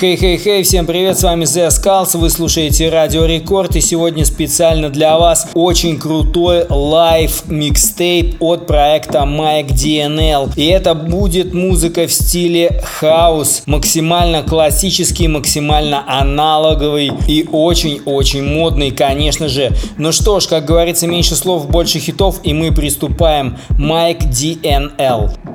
Хей-хей-хей, всем привет, с вами Zeskullz, вы слушаете Радио Рекорд, и сегодня специально для вас очень крутой live микстейп от проекта Mike DNL. И это будет музыка в стиле хаус, максимально классический, максимально аналоговый и очень-очень модный, конечно же. Ну что ж, как говорится, меньше слов, больше хитов, и мы приступаем. Mike DNL.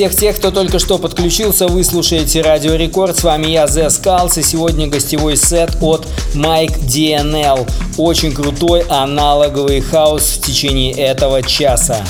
Всех тех, кто только что подключился, вы слушаете Радио Рекорд. С вами я, The Skulls, и сегодня гостевой сет от Mike DNL. Очень крутой аналоговый хаос в течение этого часа.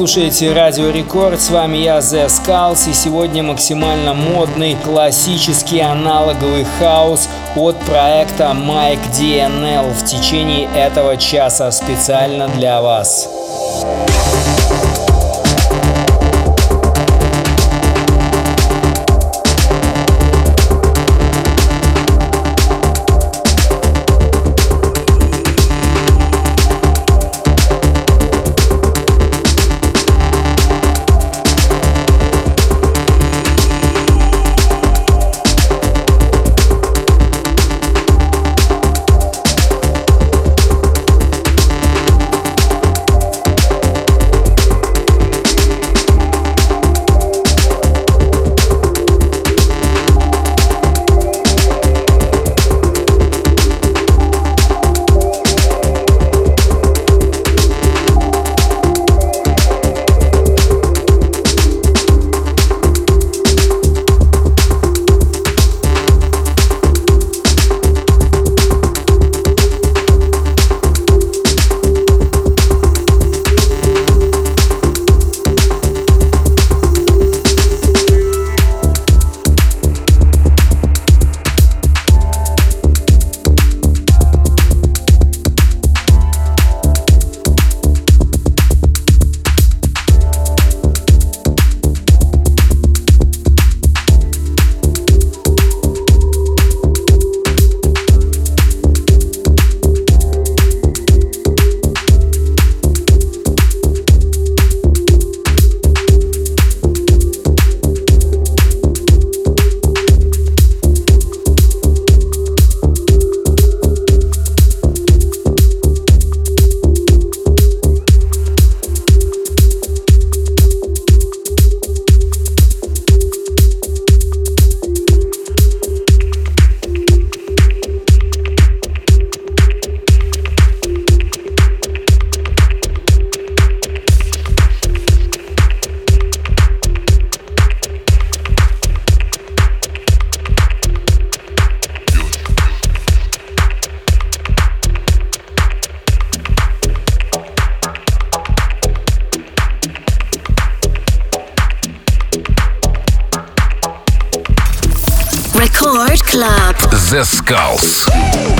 Слушаете Радио Рекорд, с вами я, The Skulls, и сегодня максимально модный классический аналоговый хаос от проекта Mike DNL в течение этого часа специально для вас. The Skulls.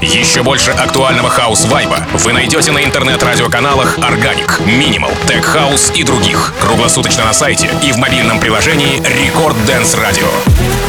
Еще больше актуального хаус-вайба вы найдете на интернет-радиоканалах Organic, Minimal, Tech House и других. Круглосуточно на сайте и в мобильном приложении Record Dance Radio.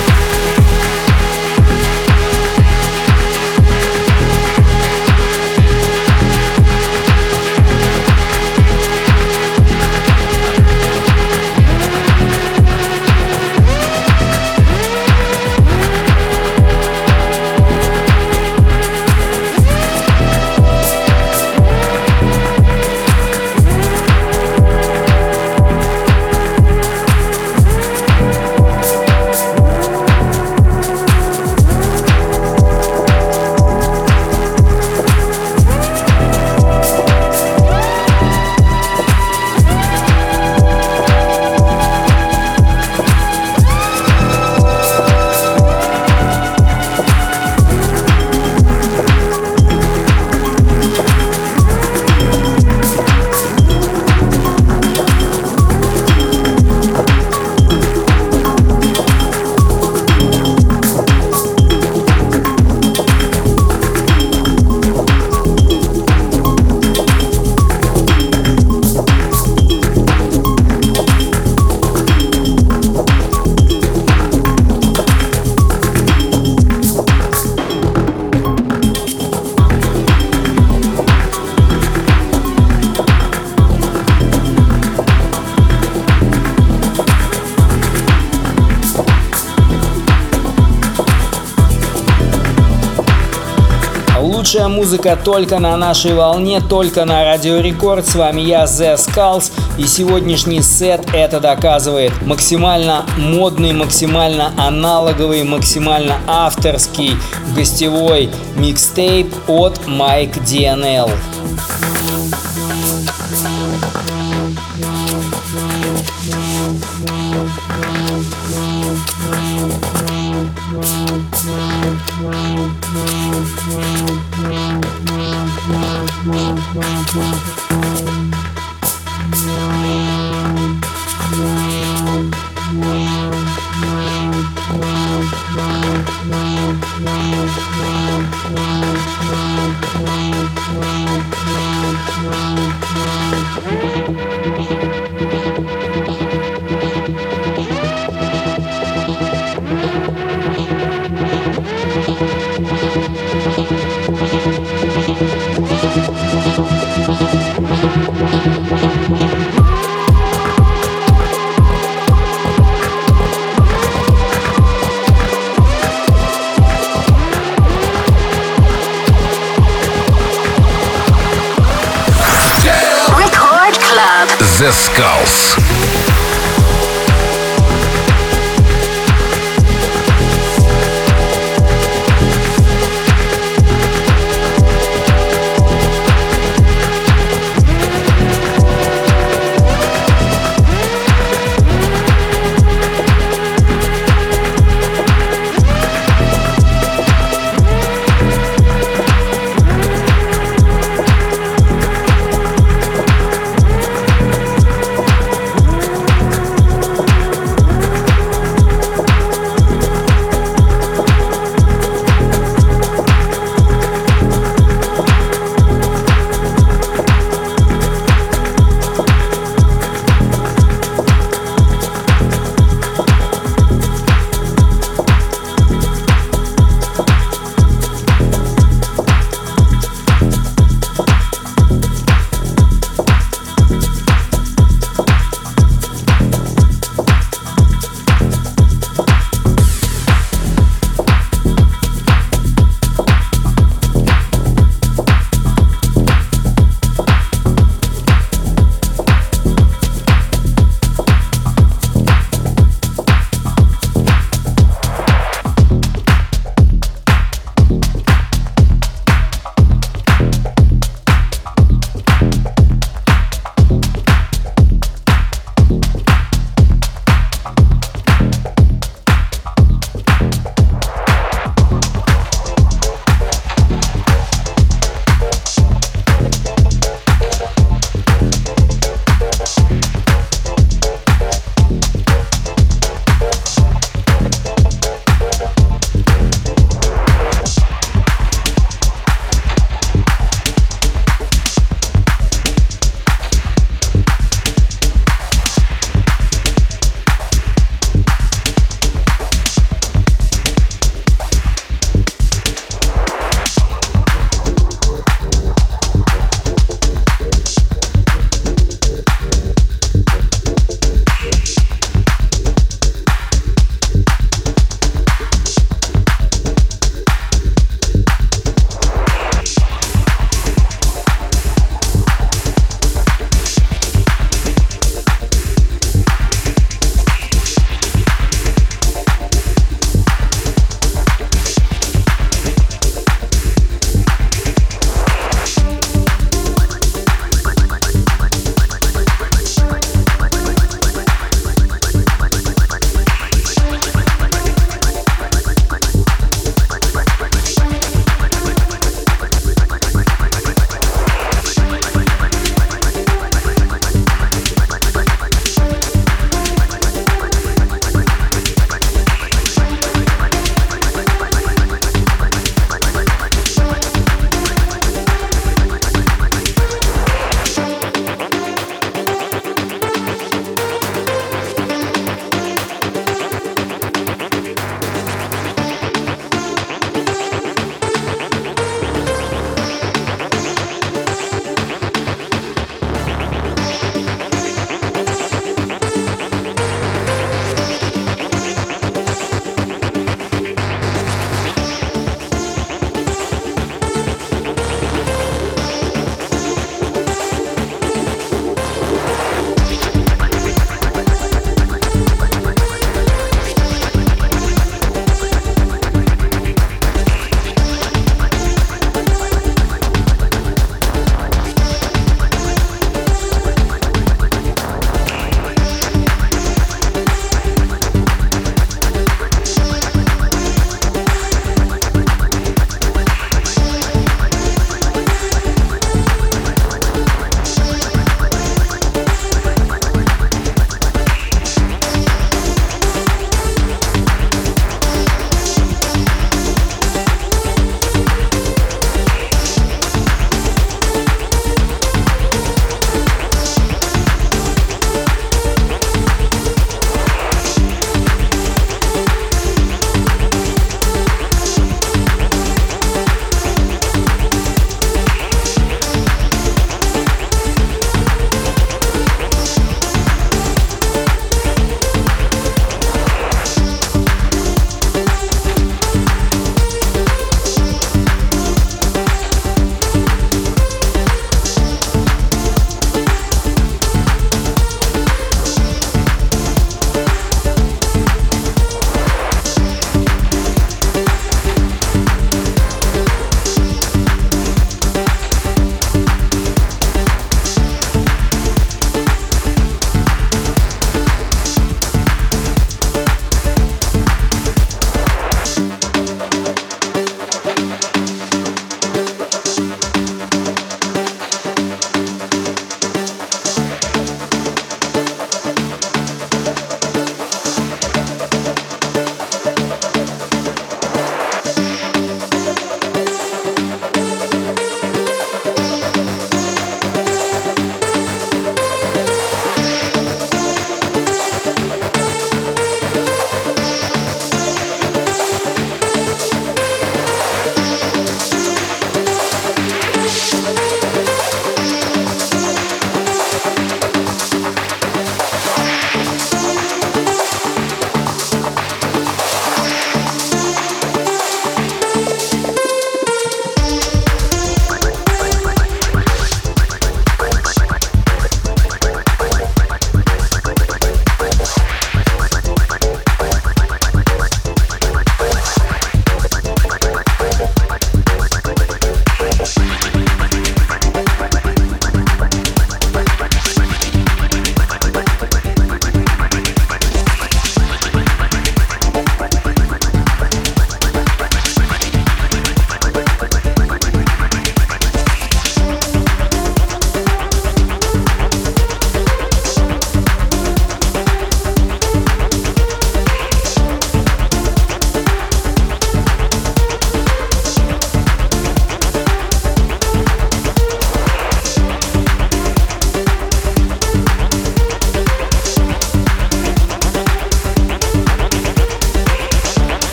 Музыка только на нашей волне, только на Радио Рекорд. С вами я, The Skulls. И сегодняшний сет это доказывает. Максимально модный, максимально аналоговый, максимально авторский гостевой микстейп от Mike DNL.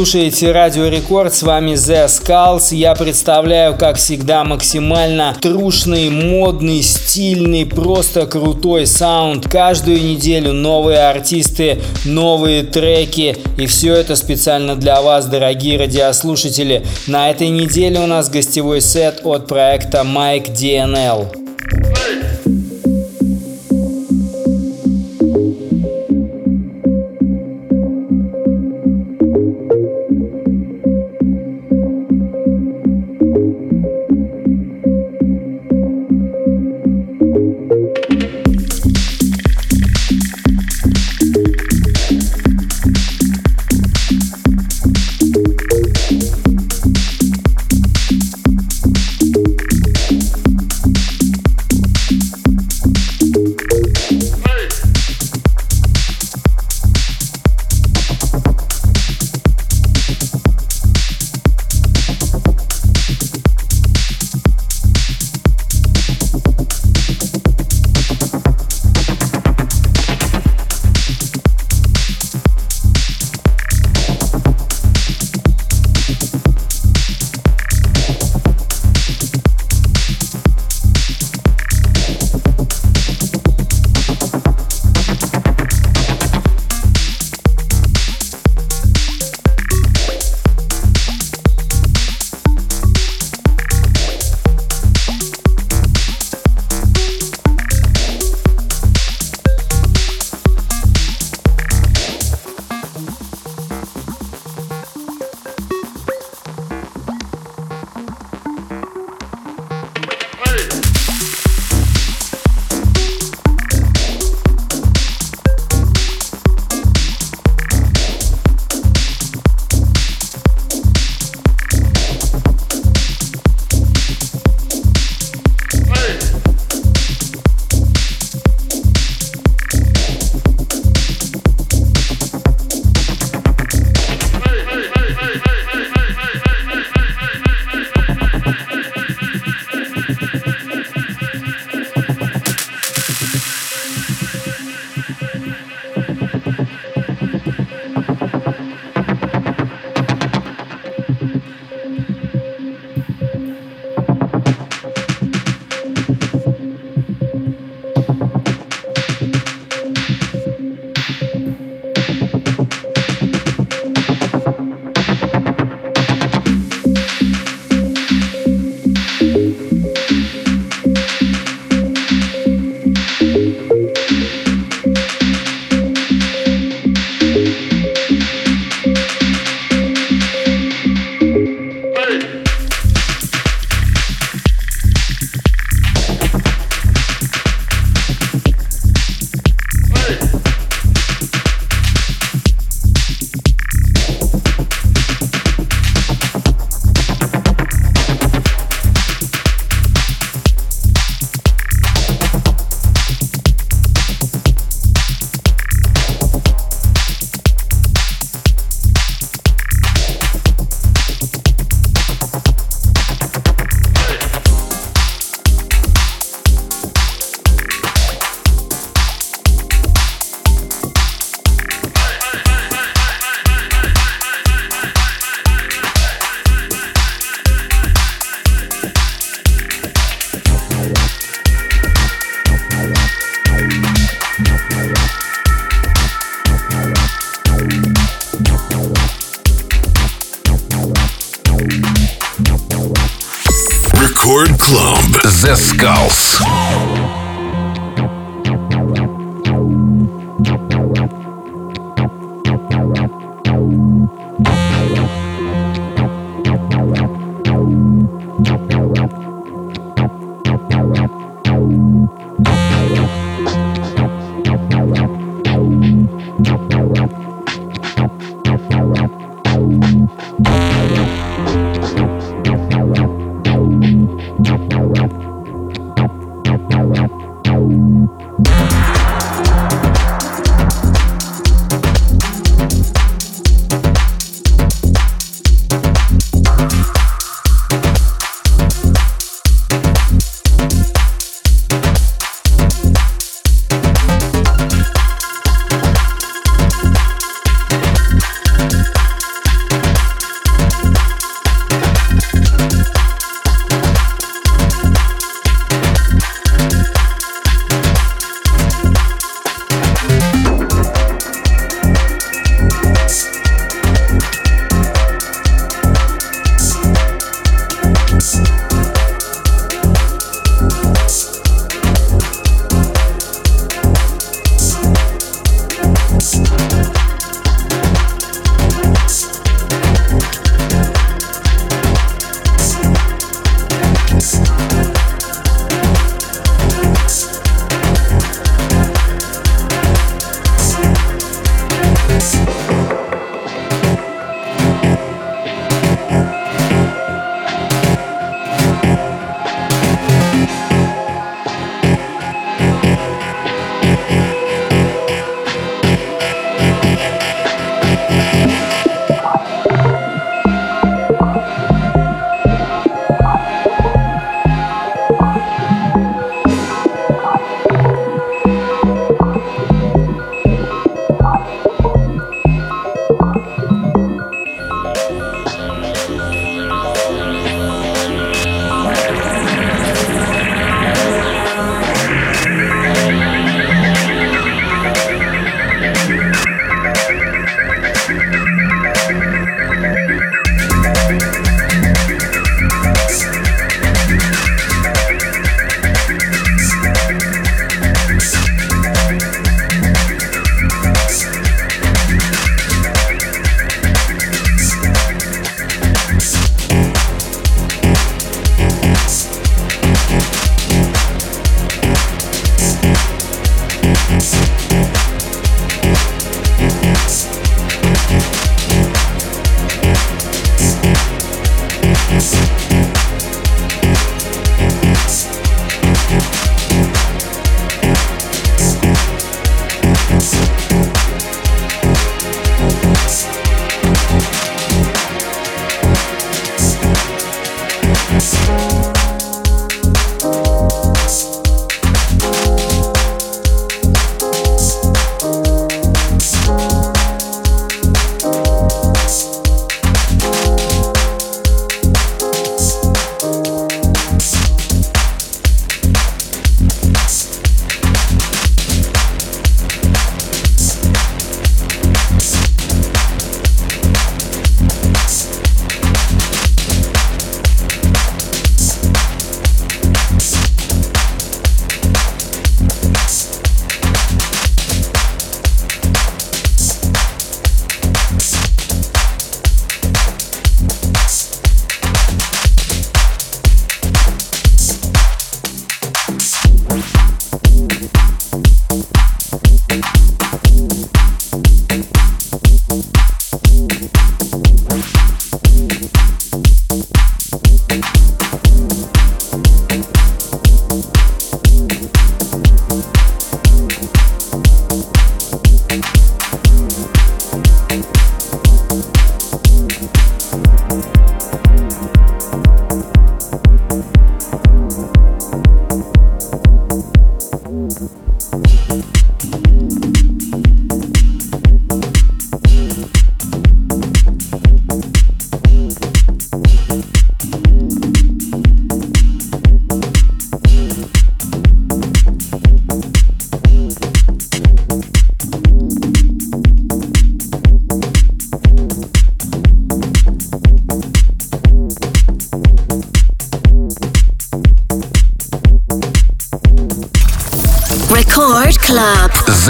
Слушаете Радио Рекорд, с вами The Skulls. Я представляю, как всегда, максимально трушный, модный, стильный, просто крутой саунд. Каждую неделю новые артисты, новые треки. И все это специально для вас, дорогие радиослушатели. На этой неделе у нас гостевой сет от проекта Mike DNL.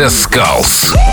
The Skulls.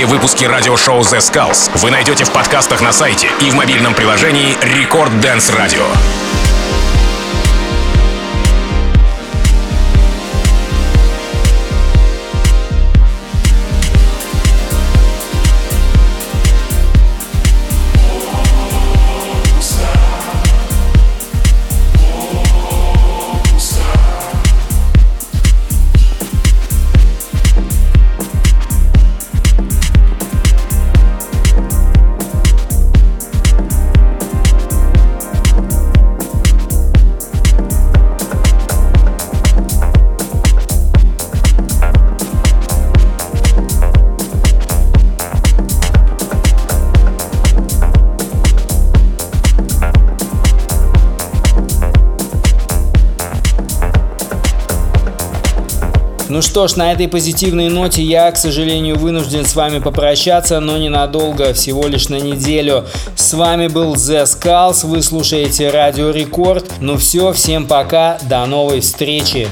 Другие выпуски радиошоу The Skulls вы найдете в подкастах на сайте и в мобильном приложении Record Dance Radio. Что ж, на этой позитивной ноте я, к сожалению, вынужден с вами попрощаться, но ненадолго, всего лишь на неделю. С вами был The Skulls, вы слушаете Радио Рекорд. Ну все, всем пока, до новой встречи.